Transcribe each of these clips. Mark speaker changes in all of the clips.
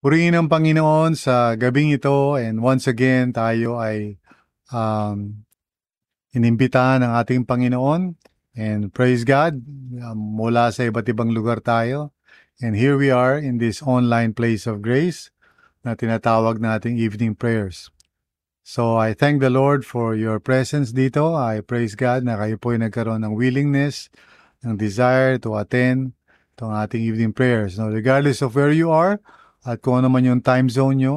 Speaker 1: Purihin ang Panginoon sa gabing ito and once again tayo ay um, inimbitahan ng ating Panginoon and praise God um, mula sa iba't ibang lugar tayo and here we are in this online place of grace na tinatawag nating evening prayers. So I thank the Lord for your presence dito. I praise God na kayo po ay nagkaroon ng willingness, ng desire to attend itong ating evening prayers. Now, regardless of where you are, at kung ano man yung time zone nyo,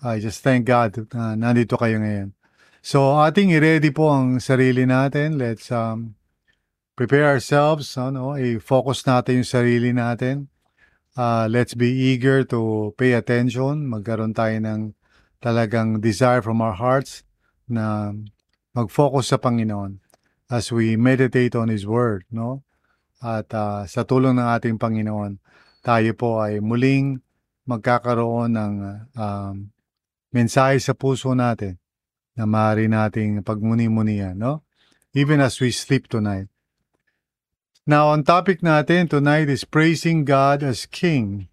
Speaker 1: I just thank God na nandito kayo ngayon. So, ating i-ready po ang sarili natin. Let's um, prepare ourselves, ano, i-focus natin yung sarili natin. Uh, let's be eager to pay attention. Magkaroon tayo ng talagang desire from our hearts na mag-focus sa Panginoon as we meditate on His Word, no? At uh, sa tulong ng ating Panginoon, tayo po ay muling magkakaroon ng um, mensahe sa puso natin na maaari nating pagmuni-munian, no? Even as we sleep tonight. Now, on topic natin tonight is praising God as King.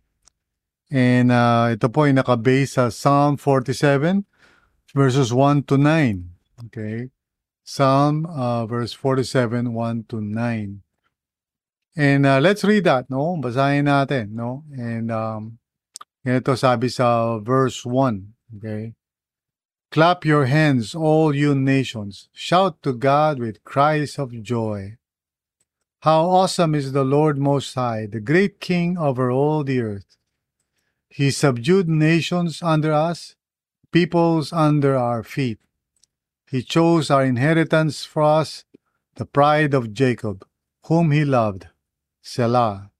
Speaker 1: And uh, ito po ay nakabase sa Psalm 47 verses 1 to 9. Okay? Psalm uh, verse 47, 1 to 9. And uh, let's read that, no? Basahin natin, no? And um, Ganito sabi sa verse 1. Okay? Clap your hands, all you nations. Shout to God with cries of joy. How awesome is the Lord Most High, the great King over all the earth. He subdued nations under us, peoples under our feet. He chose our inheritance for us, the pride of Jacob, whom he loved. Selah.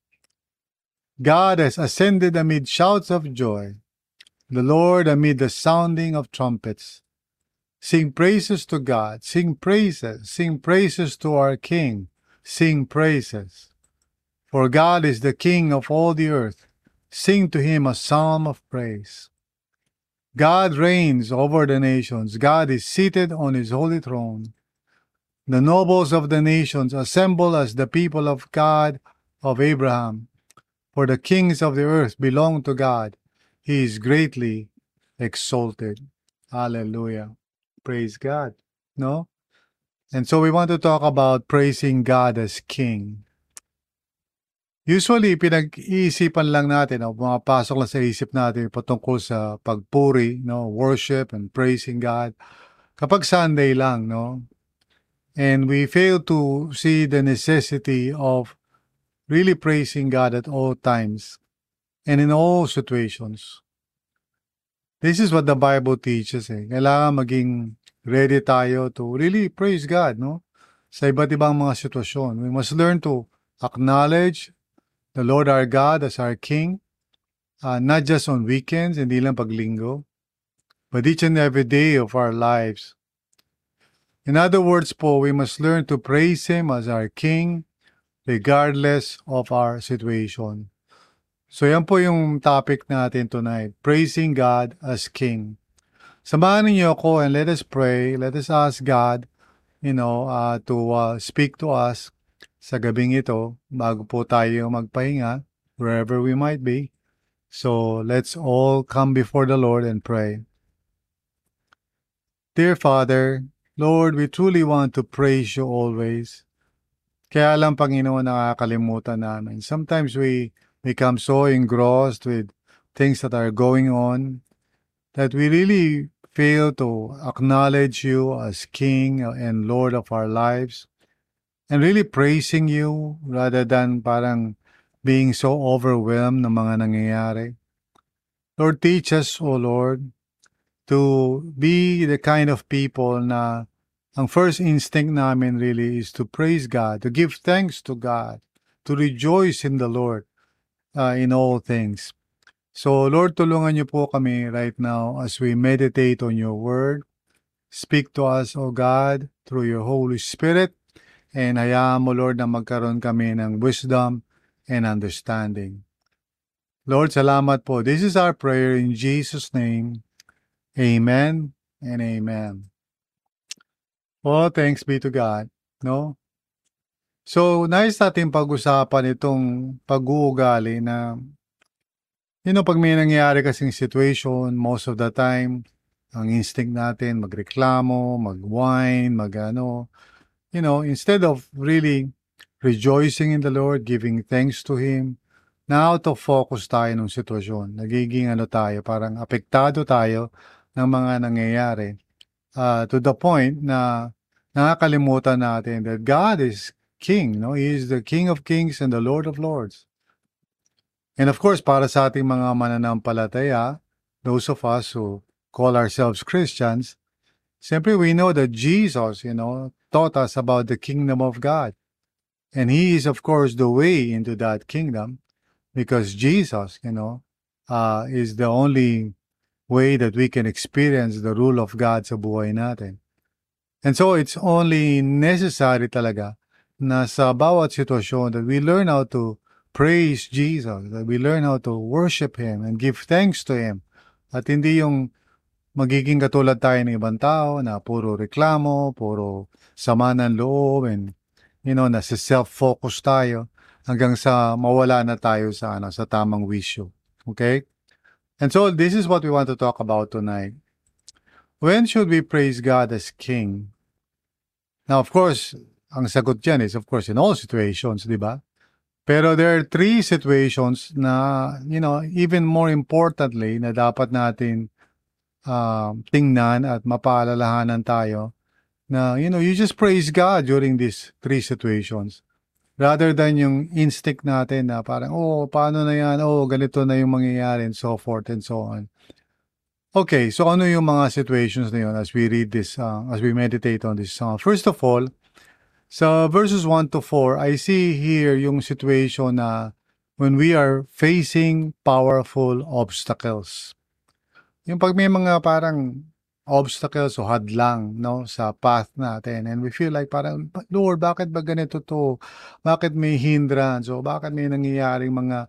Speaker 1: God has ascended amid shouts of joy, the Lord amid the sounding of trumpets. Sing praises to God, sing praises, sing praises to our King, sing praises. For God is the King of all the earth, sing to him a psalm of praise. God reigns over the nations, God is seated on his holy throne. The nobles of the nations assemble as the people of God of Abraham For the kings of the earth belong to God. He is greatly exalted. Hallelujah. Praise God. No? And so we want to talk about praising God as King. Usually, pinag-iisipan lang natin, o pumapasok lang sa isip natin patungkol sa pagpuri, no, worship and praising God. Kapag Sunday lang, no? And we fail to see the necessity of really praising God at all times and in all situations. This is what the Bible teaches eh. Kailangan maging ready tayo to really praise God, no? Sa iba't ibang mga sitwasyon. We must learn to acknowledge the Lord our God as our King, uh, not just on weekends, hindi lang paglinggo, but each and every day of our lives. In other words po, we must learn to praise Him as our King, regardless of our situation. So yan po yung topic natin tonight, praising God as King. Samahan niyo ako and let us pray, let us ask God, you know, uh, to uh, speak to us sa gabing ito bago po tayo magpahinga, wherever we might be. So let's all come before the Lord and pray. Dear Father, Lord, we truly want to praise you always. Kaya lang, Panginoon, nakakalimutan namin. Sometimes we become so engrossed with things that are going on that we really fail to acknowledge you as King and Lord of our lives and really praising you rather than parang being so overwhelmed ng mga nangyayari. Lord, teach us, O Lord, to be the kind of people na ang first instinct namin really is to praise God, to give thanks to God, to rejoice in the Lord uh, in all things. So Lord, tulungan niyo po kami right now as we meditate on your word. Speak to us, O God, through your Holy Spirit. And hayaan mo, Lord, na magkaroon kami ng wisdom and understanding. Lord, salamat po. This is our prayer in Jesus' name. Amen and amen. Oh, thanks be to God. No? So, nais natin pag-usapan itong pag-uugali na you know, pag may nangyayari kasing situation, most of the time, ang instinct natin, magreklamo, mag-whine, mag-ano, you know, instead of really rejoicing in the Lord, giving thanks to Him, na out of focus tayo ng sitwasyon. Nagiging ano tayo, parang apektado tayo ng mga nangyayari uh, to the point na nakakalimutan natin that God is King, no? He is the King of Kings and the Lord of Lords. And of course, para sa ating mga mananampalataya, those of us who call ourselves Christians, simply we know that Jesus, you know, taught us about the kingdom of God. And He is, of course, the way into that kingdom because Jesus, you know, uh, is the only way that we can experience the rule of God sa buhay natin. And so it's only necessary talaga na sa bawat sitwasyon that we learn how to praise Jesus, that we learn how to worship Him and give thanks to Him. At hindi yung magiging katulad tayo ng ibang tao na puro reklamo, puro sama ng loob, and you know, nasa self-focus tayo hanggang sa mawala na tayo sa ano sa tamang wisyo. Okay? And so this is what we want to talk about tonight. When should we praise God as King? Now, of course, ang sagot dyan is, of course, in all situations, di ba? Pero there are three situations na, you know, even more importantly, na dapat natin uh, tingnan at mapaalalahanan tayo na, you know, you just praise God during these three situations. Rather than yung instinct natin na parang, oh, paano na yan? Oh, ganito na yung mangyayari and so forth and so on. Okay, so ano yung mga situations na yun as we read this, uh, as we meditate on this song? First of all, sa verses 1 to 4, I see here yung situation na when we are facing powerful obstacles. Yung pag may mga parang obstacles o hadlang no sa path natin. And we feel like parang Lord bakit ba ganito to? Bakit may hindrance? O bakit may nangyayaring mga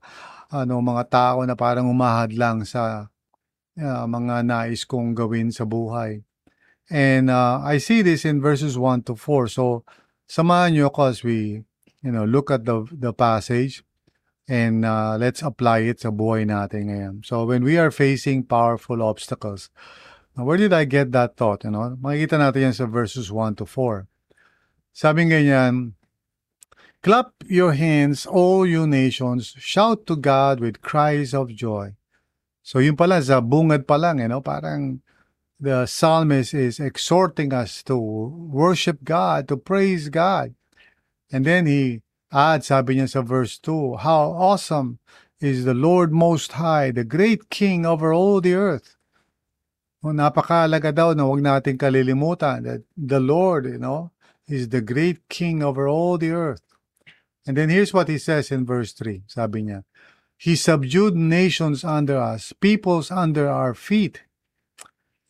Speaker 1: ano mga tao na parang umahadlang sa uh, mga nais kong gawin sa buhay? And uh, I see this in verses 1 to 4 so samahan niyo ako as we you know look at the the passage and uh, let's apply it sa buhay natin ngayon. So when we are facing powerful obstacles Now, where did I get that thought? You know? Makikita natin yan sa verses 1 to 4. Sabi ganyan, Clap your hands, all you nations, shout to God with cries of joy. So yun pala, sa bungad pa lang, you know, parang the psalmist is exhorting us to worship God, to praise God. And then he adds, sabi niya sa verse 2, How awesome is the Lord Most High, the great King over all the earth. Oh, napakalaga daw na huwag nating kalilimutan that the Lord, you know, is the great king over all the earth. And then here's what he says in verse 3. Sabi niya, He subdued nations under us, peoples under our feet.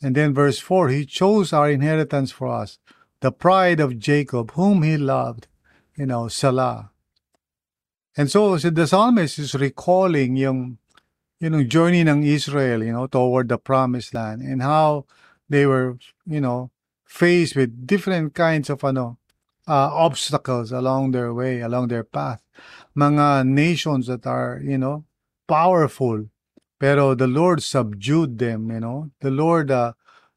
Speaker 1: And then verse 4, He chose our inheritance for us, the pride of Jacob, whom He loved. You know, Salah. And so, so the psalmist is recalling yung yun know, journey ng Israel, you know, toward the promised land and how they were, you know, faced with different kinds of ano, uh, obstacles along their way, along their path. Mga nations that are, you know, powerful, pero the Lord subdued them, you know. The Lord, uh,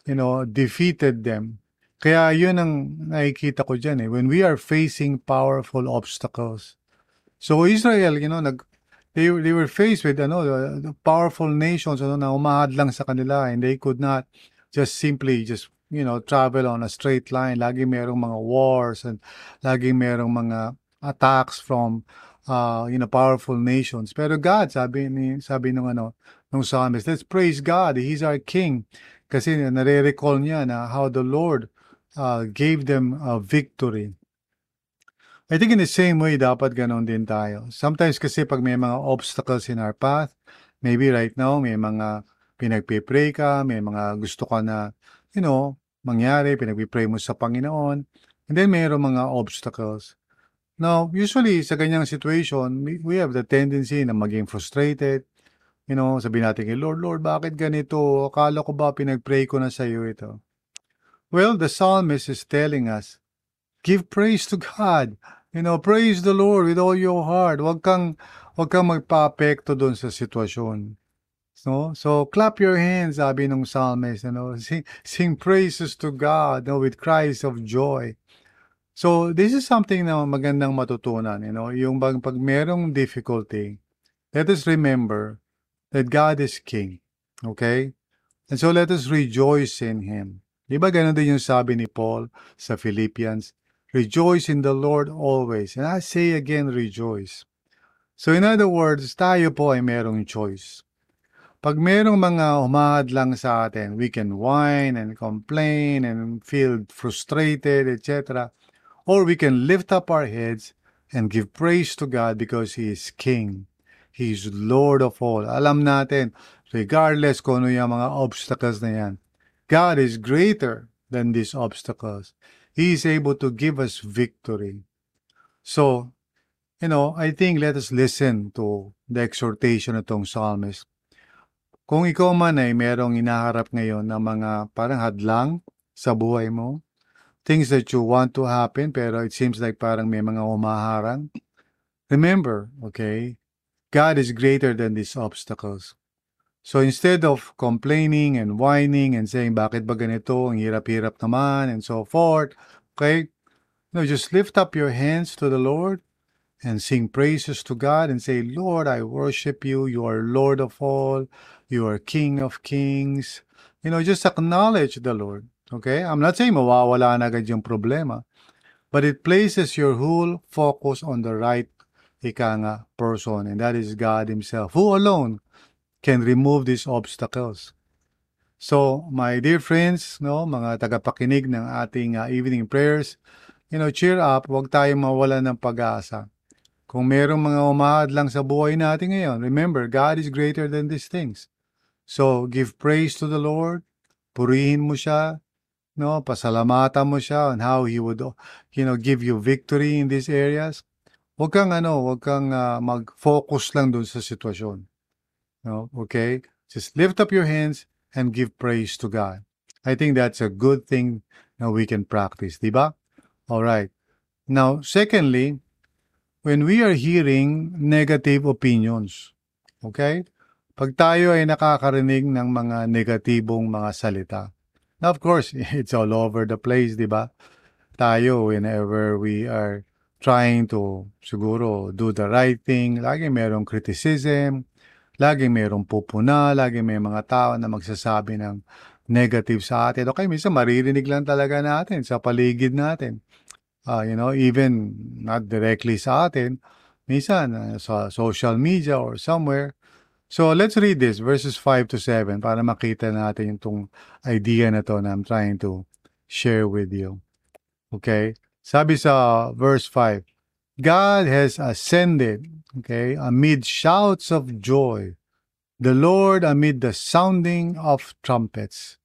Speaker 1: you know, defeated them. Kaya yun ang nakikita ko dyan eh. When we are facing powerful obstacles. So Israel, you know, nag, they, they were faced with ano, the powerful nations ano, na umahadlang sa kanila and they could not just simply just you know travel on a straight line. Lagi merong mga wars and lagi merong mga attacks from uh, you know powerful nations. Pero God sabi ni sabi nung ano nung psalmist let's praise God. He's our king. Kasi nare-recall niya na how the Lord uh, gave them a victory. I think in the same way, dapat ganon din tayo. Sometimes kasi pag may mga obstacles in our path, maybe right now, may mga pinagpipray ka, may mga gusto ka na, you know, mangyari, pinagpipray mo sa Panginoon, and then mayroong mga obstacles. Now, usually sa ganyang situation, we, have the tendency na maging frustrated. You know, sabihin natin kay Lord, Lord, bakit ganito? Akala ko ba pinagpray ko na sa iyo ito? Well, the psalmist is telling us, give praise to God. You know, praise the Lord with all your heart. Huwag kang, huwag kang magpa-apekto doon sa sitwasyon. No? So, clap your hands, sabi ng psalmist. You know? sing, sing praises to God you know, with cries of joy. So, this is something na magandang matutunan. You know? Yung pag, pag merong difficulty, let us remember that God is King. Okay? And so, let us rejoice in Him. Di ba ganun din yung sabi ni Paul sa Philippians? Rejoice in the Lord always. And I say again, rejoice. So in other words, tayo po ay merong choice. Pag merong mga humahad lang sa atin, we can whine and complain and feel frustrated, etc. Or we can lift up our heads and give praise to God because He is King. He is Lord of all. Alam natin, regardless kung ano yung mga obstacles na yan, God is greater than these obstacles. He is able to give us victory. So, you know, I think let us listen to the exhortation itong psalmist. Kung ikaw man ay merong inaharap ngayon na mga parang hadlang sa buhay mo, things that you want to happen pero it seems like parang may mga umaharang, remember, okay, God is greater than these obstacles. So instead of complaining and whining and saying, bakit ba ganito, ang hirap-hirap naman, and so forth, okay, no, just lift up your hands to the Lord and sing praises to God and say, Lord, I worship you. You are Lord of all. You are King of kings. You know, just acknowledge the Lord. Okay? I'm not saying mawawala na agad yung problema, but it places your whole focus on the right ika nga, person, and that is God Himself, who alone can remove these obstacles. So, my dear friends, no, mga tagapakinig ng ating uh, evening prayers, you know, cheer up, huwag tayong mawala ng pag-asa. Kung merong mga umahad lang sa buhay natin ngayon, remember, God is greater than these things. So, give praise to the Lord, purihin mo siya, no, pasalamatan mo siya on how He would, you know, give you victory in these areas. Huwag kang, ano, huwag kang uh, mag-focus lang dun sa sitwasyon. No, okay? Just lift up your hands and give praise to God. I think that's a good thing that we can practice, di ba? All right. Now, secondly, when we are hearing negative opinions, okay? Pag tayo ay nakakarinig ng mga negatibong mga salita. Now, of course, it's all over the place, di ba? Tayo, whenever we are trying to siguro do the right thing, lagi merong criticism, lagi merong pupuna, lagi may mga tao na magsasabi ng negative sa atin. Okay, minsan maririnig lang talaga natin sa paligid natin. Uh, you know, even not directly sa atin, minsan uh, sa social media or somewhere. So let's read this, verses 5 to 7, para makita natin itong idea na to na I'm trying to share with you. Okay? Sabi sa verse 5, God has ascended, okay, amid shouts of joy, the Lord amid the sounding of trumpets.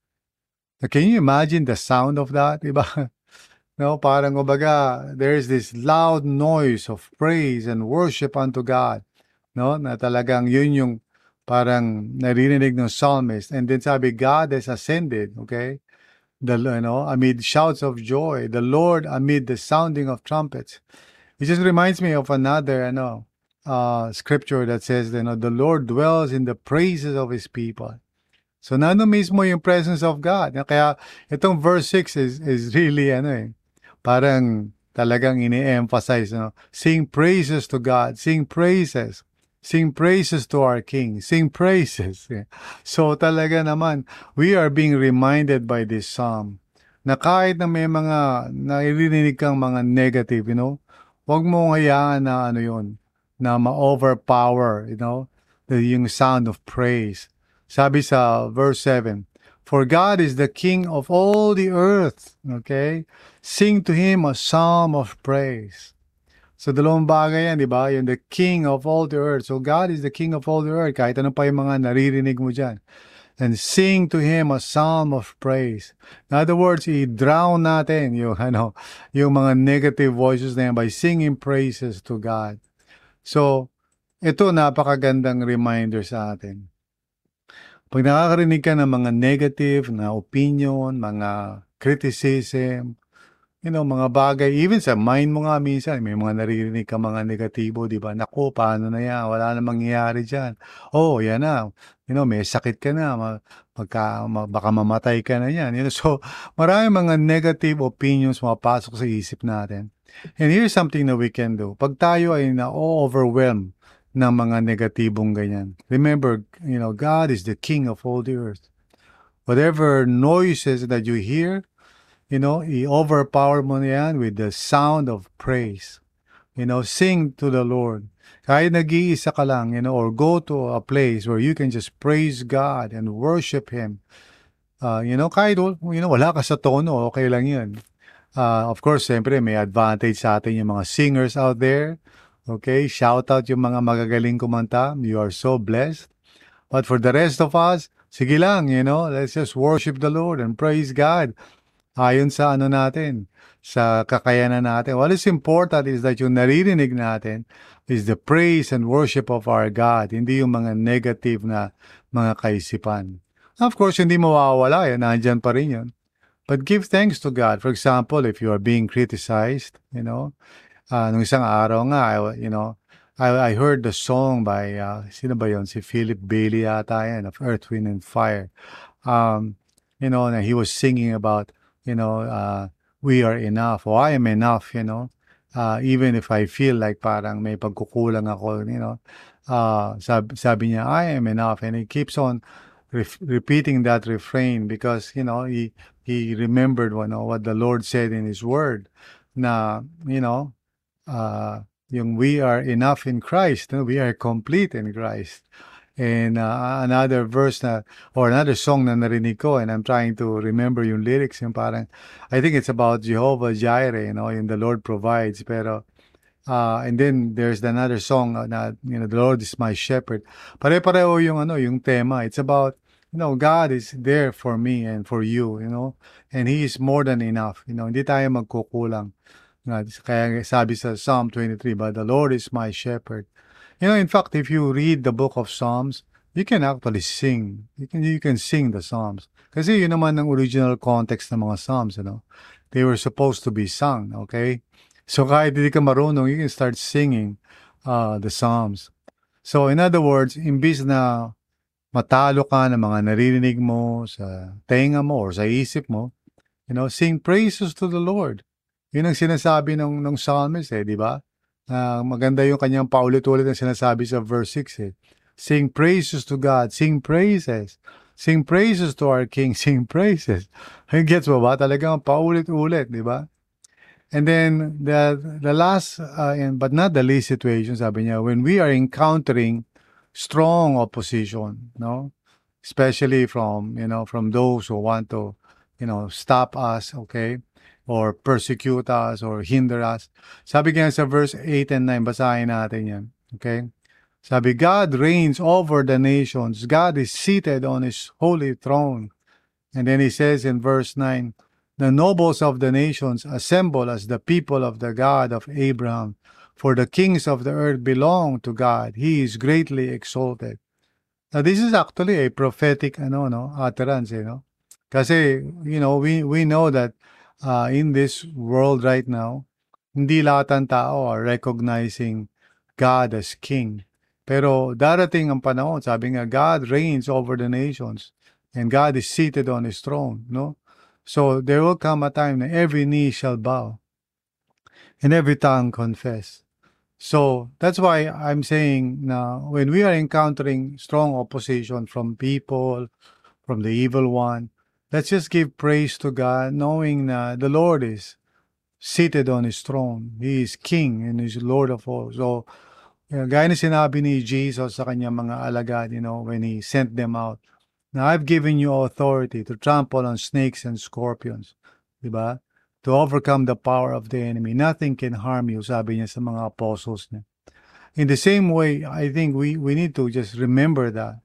Speaker 1: Now, can you imagine the sound of that? Diba? No, parang kumbaga, there is this loud noise of praise and worship unto God. No, na talagang yun yung parang naririnig ng psalmist. And then sabi, God has ascended, okay? The, you know, amid shouts of joy, the Lord amid the sounding of trumpets. It just reminds me of another, you know, uh, scripture that says, you know, the Lord dwells in the praises of His people. So, nano mismo yung presence of God. Kaya, itong verse 6 is, is really, ano eh, parang talagang ini-emphasize, no? Sing praises to God. Sing praises. Sing praises to our King. Sing praises. So talaga naman, we are being reminded by this psalm na kahit na may mga naririnig kang mga negative, you know, huwag mo hayaan na ano yun, na ma-overpower, you know, the, yung sound of praise. Sabi sa verse 7, For God is the King of all the earth. Okay? Sing to Him a psalm of praise. So, dalawang bagay yan, di ba? Yung the King of all the earth. So, God is the King of all the earth. Kahit ano pa yung mga naririnig mo dyan. And sing to Him a psalm of praise. In other words, i-drown natin yung, ano, yung mga negative voices na yan by singing praises to God. So, ito napakagandang reminder sa atin. Pag nakakarinig ka ng mga negative na opinion, mga criticism, you know, mga bagay, even sa mind mo nga minsan, may mga naririnig ka mga negatibo, di ba? Naku, paano na yan? Wala na mangyayari dyan. Oh, yan na. You know, may sakit ka na. Magka, baka mamatay ka na yan. You know, so, marami mga negative opinions mapasok sa isip natin. And here's something that we can do. Pag tayo ay na-overwhelm ng mga negatibong ganyan. Remember, you know, God is the King of all the earth. Whatever noises that you hear, you know, i-overpower mo yan with the sound of praise. You know, sing to the Lord. Kahit nag-iisa ka lang, you know, or go to a place where you can just praise God and worship Him. Uh, you know, kahit, you know, wala ka sa tono, okay lang yun. Uh, of course, siyempre, may advantage sa atin yung mga singers out there Okay, shout out yung mga magagaling kumanta. You are so blessed. But for the rest of us, sige lang, you know, let's just worship the Lord and praise God. Ayon sa ano natin, sa kakayanan natin. What is important is that yung naririnig natin is the praise and worship of our God, hindi yung mga negative na mga kaisipan. Of course, hindi mawawala yan, nandyan pa rin yun. But give thanks to God. For example, if you are being criticized, you know, uh, nung isang araw nga, I, you know, I, I heard the song by, uh, sino ba yon Si Philip Bailey yata yan, of Earth, Wind, and Fire. Um, you know, and he was singing about, you know, uh, we are enough, or I am enough, you know. Uh, even if I feel like parang may pagkukulang ako, you know. Uh, sabi, sabi niya, I am enough. And he keeps on re- repeating that refrain because, you know, he, he remembered you know, what the Lord said in his word na, you know, uh, yung we are enough in Christ, no? we are complete in Christ. And uh, another verse na, or another song na narinig ko, and I'm trying to remember yung lyrics, yung parang, I think it's about Jehovah Jireh, you know, yung the Lord provides, pero, uh, and then there's another song na, you know, the Lord is my shepherd. Pare-pareho yung, ano, yung tema. It's about, you know, God is there for me and for you, you know, and He is more than enough, you know, hindi tayo magkukulang. Kaya sabi sa Psalm 23, But the Lord is my shepherd. You know, in fact, if you read the book of Psalms, you can actually sing. You can, you can sing the Psalms. Kasi yun naman ang original context ng mga Psalms, you know. They were supposed to be sung, okay? So kahit hindi ka marunong, you can start singing uh, the Psalms. So in other words, imbis na matalo ka ng mga naririnig mo sa tenga mo or sa isip mo, you know, sing praises to the Lord. Yun ang sinasabi ng, ng psalmist eh, di ba? Uh, maganda yung kanyang paulit-ulit na sinasabi sa verse 6 eh. Sing praises to God, sing praises. Sing praises to our King, sing praises. Gets mo ba? Talagang paulit-ulit, di ba? And then the the last uh, and but not the least situation sabi niya when we are encountering strong opposition, no? Especially from, you know, from those who want to, you know, stop us, okay? Or persecute us or hinder us. Sabi nga sa verse 8 and 9, basahin natin yan. Okay? Sabi, God reigns over the nations. God is seated on His holy throne. And then He says in verse 9, The nobles of the nations assemble as the people of the God of Abraham. For the kings of the earth belong to God. He is greatly exalted. Now, this is actually a prophetic ano, no, utterance, eh, you know? Kasi, you know, we, we know that uh, in this world right now, hindi lahat ng tao are recognizing God as King. Pero darating ang panahon, sabi nga, God reigns over the nations and God is seated on His throne, no? So there will come a time na every knee shall bow and every tongue confess. So that's why I'm saying na when we are encountering strong opposition from people, from the evil one, Let's just give praise to God knowing that the Lord is seated on His throne. He is King and He's Lord of all. So, gaya na sinabi ni Jesus sa kanyang mga alagad, you know, when He sent them out, Now, I've given you authority to trample on snakes and scorpions. Diba? To overcome the power of the enemy. Nothing can harm you, sabi niya sa mga apostles niya. In the same way, I think we, we need to just remember that.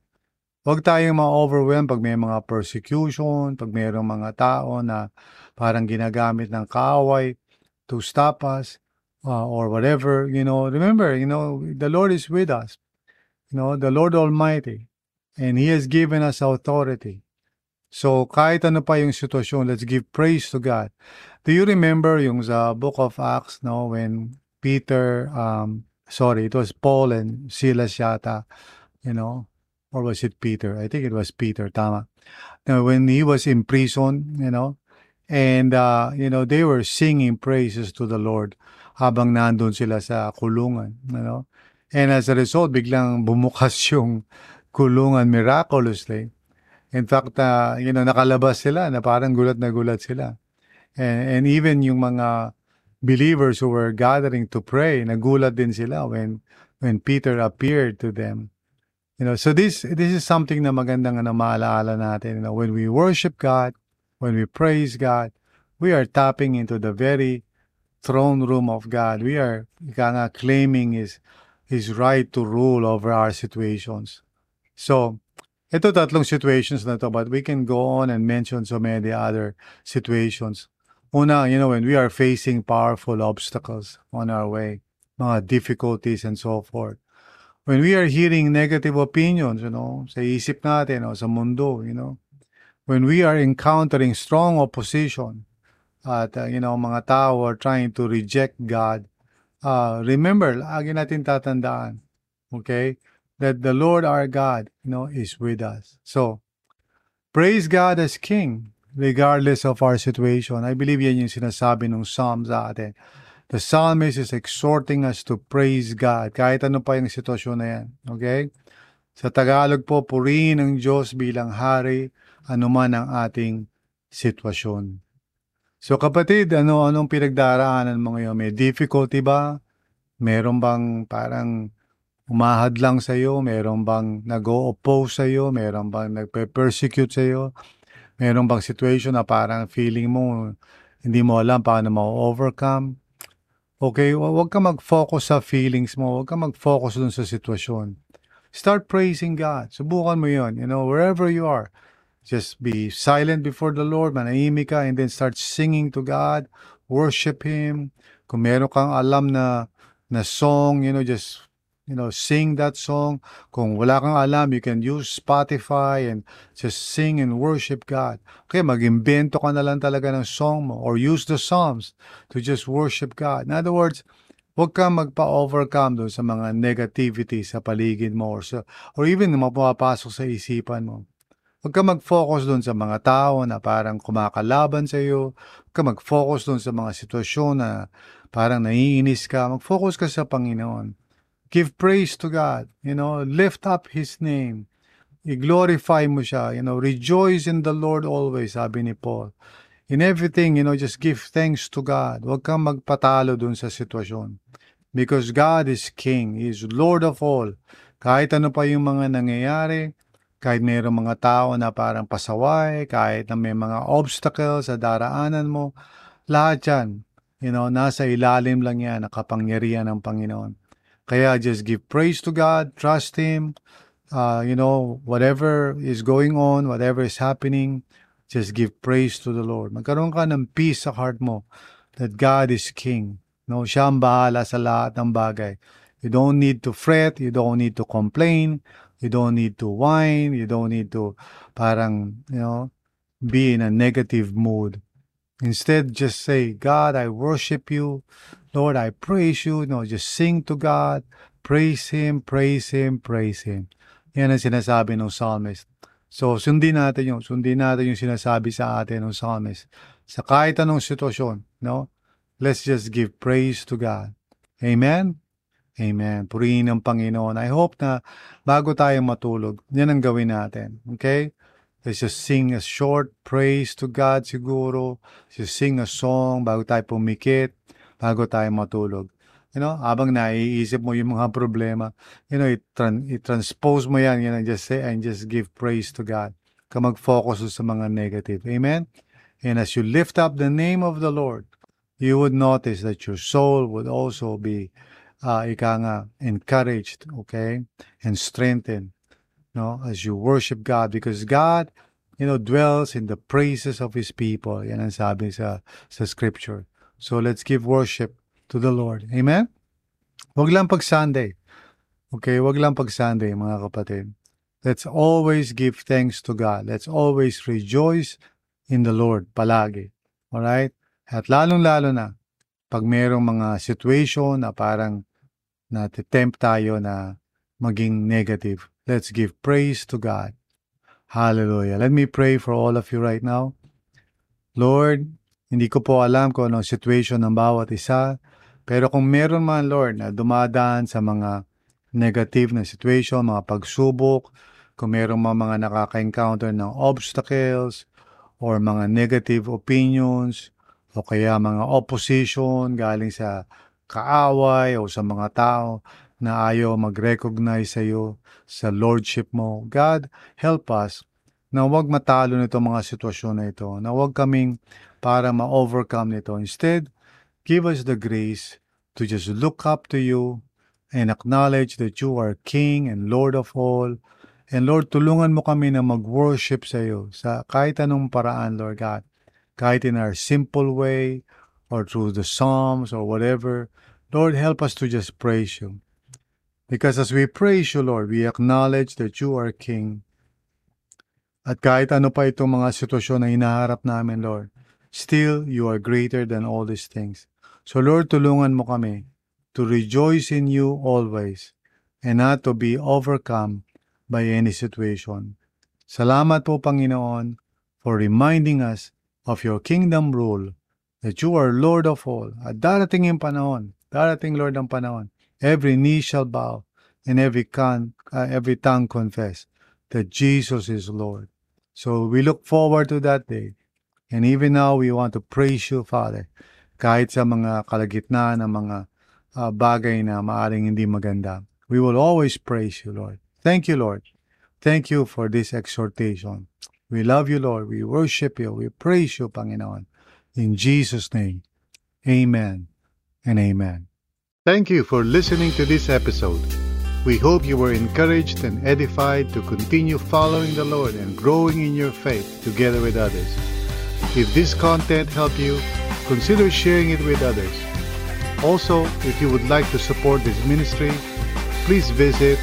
Speaker 1: Huwag tayong ma-overwhelm pag may mga persecution, pag mayroong mga tao na parang ginagamit ng kaaway to stop us uh, or whatever, you know. Remember, you know, the Lord is with us. You know, the Lord Almighty. And He has given us authority. So, kahit ano pa yung sitwasyon, let's give praise to God. Do you remember yung sa book of Acts, no, when Peter, um, sorry, it was Paul and Silas yata, you know, or was it Peter? I think it was Peter, tama. Now, when he was in prison, you know, and, uh, you know, they were singing praises to the Lord habang nandun sila sa kulungan, you know. And as a result, biglang bumukas yung kulungan miraculously. In fact, uh, you know, nakalabas sila na parang gulat na gulat sila. And, and even yung mga believers who were gathering to pray, nagulat din sila when when Peter appeared to them. You know, so this this is something na magandang na maalala natin. You know, when we worship God, when we praise God, we are tapping into the very throne room of God. We are ika nga claiming his his right to rule over our situations. So, ito tatlong situations na to, but we can go on and mention so many other situations. Una, you know, when we are facing powerful obstacles on our way, mga difficulties and so forth. When we are hearing negative opinions, you know, sa isip natin o sa mundo, you know. When we are encountering strong opposition at, uh, you know, mga tao are trying to reject God, uh, remember, lagi natin tatandaan, okay, that the Lord our God, you know, is with us. So, praise God as King, regardless of our situation. I believe yan yung sinasabi ng Psalm sa atin. The psalmist is exhorting us to praise God, kahit ano pa yung sitwasyon na yan. Okay? Sa Tagalog po, purihin ang Diyos bilang hari, anuman ang ating sitwasyon. So kapatid, ano anong pinagdaraanan mo ngayon? May difficulty ba? Meron bang parang umahad lang sa iyo? Meron bang nag-o-oppose sa iyo? Meron bang nagpe-persecute sa iyo? Meron bang situation na parang feeling mo hindi mo alam paano ma-overcome? Okay, hu- huwag ka mag-focus sa feelings mo. Huwag ka mag-focus dun sa sitwasyon. Start praising God. Subukan mo yon. You know, wherever you are. Just be silent before the Lord, manahimik ka, and then start singing to God, worship Him. Kung meron kang alam na, na song, you know, just, you know, sing that song. Kung wala kang alam, you can use Spotify and just sing and worship God. Okay, mag-imbento ka na lang talaga ng song mo or use the Psalms to just worship God. In other words, huwag kang magpa-overcome doon sa mga negativity sa paligid mo or, sa, or even mapapasok sa isipan mo. Huwag ka mag-focus doon sa mga tao na parang kumakalaban sa iyo. Huwag ka mag-focus doon sa mga sitwasyon na parang naiinis ka. Mag-focus ka sa Panginoon. Give praise to God. You know, lift up His name. I-glorify mo siya. You know, rejoice in the Lord always, sabi ni Paul. In everything, you know, just give thanks to God. Huwag kang magpatalo dun sa sitwasyon. Because God is King. He is Lord of all. Kahit ano pa yung mga nangyayari, kahit mayroong mga tao na parang pasaway, kahit na may mga obstacles sa daraanan mo, lahat yan, you know, nasa ilalim lang yan ng kapangyarihan ng Panginoon. Kaya just give praise to God, trust Him, uh, you know, whatever is going on, whatever is happening, just give praise to the Lord. Magkaroon ka ng peace sa heart mo that God is King. No, siya ang bahala sa lahat ng bagay. You don't need to fret, you don't need to complain, you don't need to whine, you don't need to parang, you know, be in a negative mood. Instead, just say, God, I worship you. Lord, I praise you. No, just sing to God. Praise Him, praise Him, praise Him. Yan ang sinasabi ng psalmist. So, sundin natin yung, sundin natin yung sinasabi sa atin ng psalmist. Sa kahit anong sitwasyon, no? Let's just give praise to God. Amen? Amen. Purihin ang Panginoon. I hope na bago tayo matulog, yan ang gawin natin. Okay? Let's just sing a short praise to God siguro. Just sing a song bago tayo pumikit, bago tayo matulog. You know, habang naiisip mo yung mga problema, you know, i-tran- i-transpose mo yan, you know, just say and just give praise to God. ka mag-focus sa mga negative. Amen? And as you lift up the name of the Lord, you would notice that your soul would also be uh, ika nga, encouraged, okay? And strengthened, no? As you worship God because God, you know, dwells in the praises of His people. Yan ang sabi sa, sa scripture. So let's give worship to the Lord. Amen? Huwag lang pag Sunday. Okay, wag lang pag Sunday, mga kapatid. Let's always give thanks to God. Let's always rejoice in the Lord palagi. Alright? At lalong-lalo na, pag mayroong mga situation na parang natitempt tayo na maging negative, let's give praise to God. Hallelujah. Let me pray for all of you right now. Lord, hindi ko po alam kung anong situation ng bawat isa, pero kung meron man, Lord, na dumadaan sa mga negative na situation, mga pagsubok, kung meron man mga nakaka-encounter ng obstacles, or mga negative opinions, o kaya mga opposition galing sa kaaway o sa mga tao na ayaw mag-recognize sa iyo sa lordship mo. God, help us na huwag matalo nito mga sitwasyon na ito, na huwag kaming para ma-overcome nito. Instead, give us the grace to just look up to you and acknowledge that you are King and Lord of all. And Lord, tulungan mo kami na mag-worship sa iyo sa kahit anong paraan, Lord God. Kahit in our simple way or through the Psalms or whatever. Lord, help us to just praise you. Because as we praise you, Lord, we acknowledge that you are King. At kahit ano pa itong mga sitwasyon na hinaharap namin, Lord, still you are greater than all these things. So Lord, tulungan mo kami to rejoice in you always and not to be overcome by any situation. Salamat po, Panginoon, for reminding us of your kingdom rule, that you are Lord of all. At darating yung panahon, darating Lord ang panahon, every knee shall bow and every, con, uh, every tongue confess that Jesus is Lord. So we look forward to that day. And even now, we want to praise you, Father, kahit sa mga kalagitnaan ng mga uh, bagay na maaring hindi maganda. We will always praise you, Lord. Thank you, Lord. Thank you for this exhortation. We love you, Lord. We worship you. We praise you, Panginoon. In Jesus' name, amen and amen. Thank you for listening to this episode. We hope you were encouraged and edified to continue following the Lord and growing in your faith together with others. If this content helped you, consider sharing it with others. Also, if you would like to support this ministry, please visit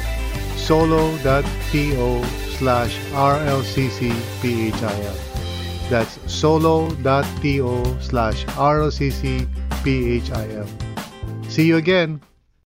Speaker 1: solo.to slash rlccphil. That's solo.to slash rlccphil. See you again.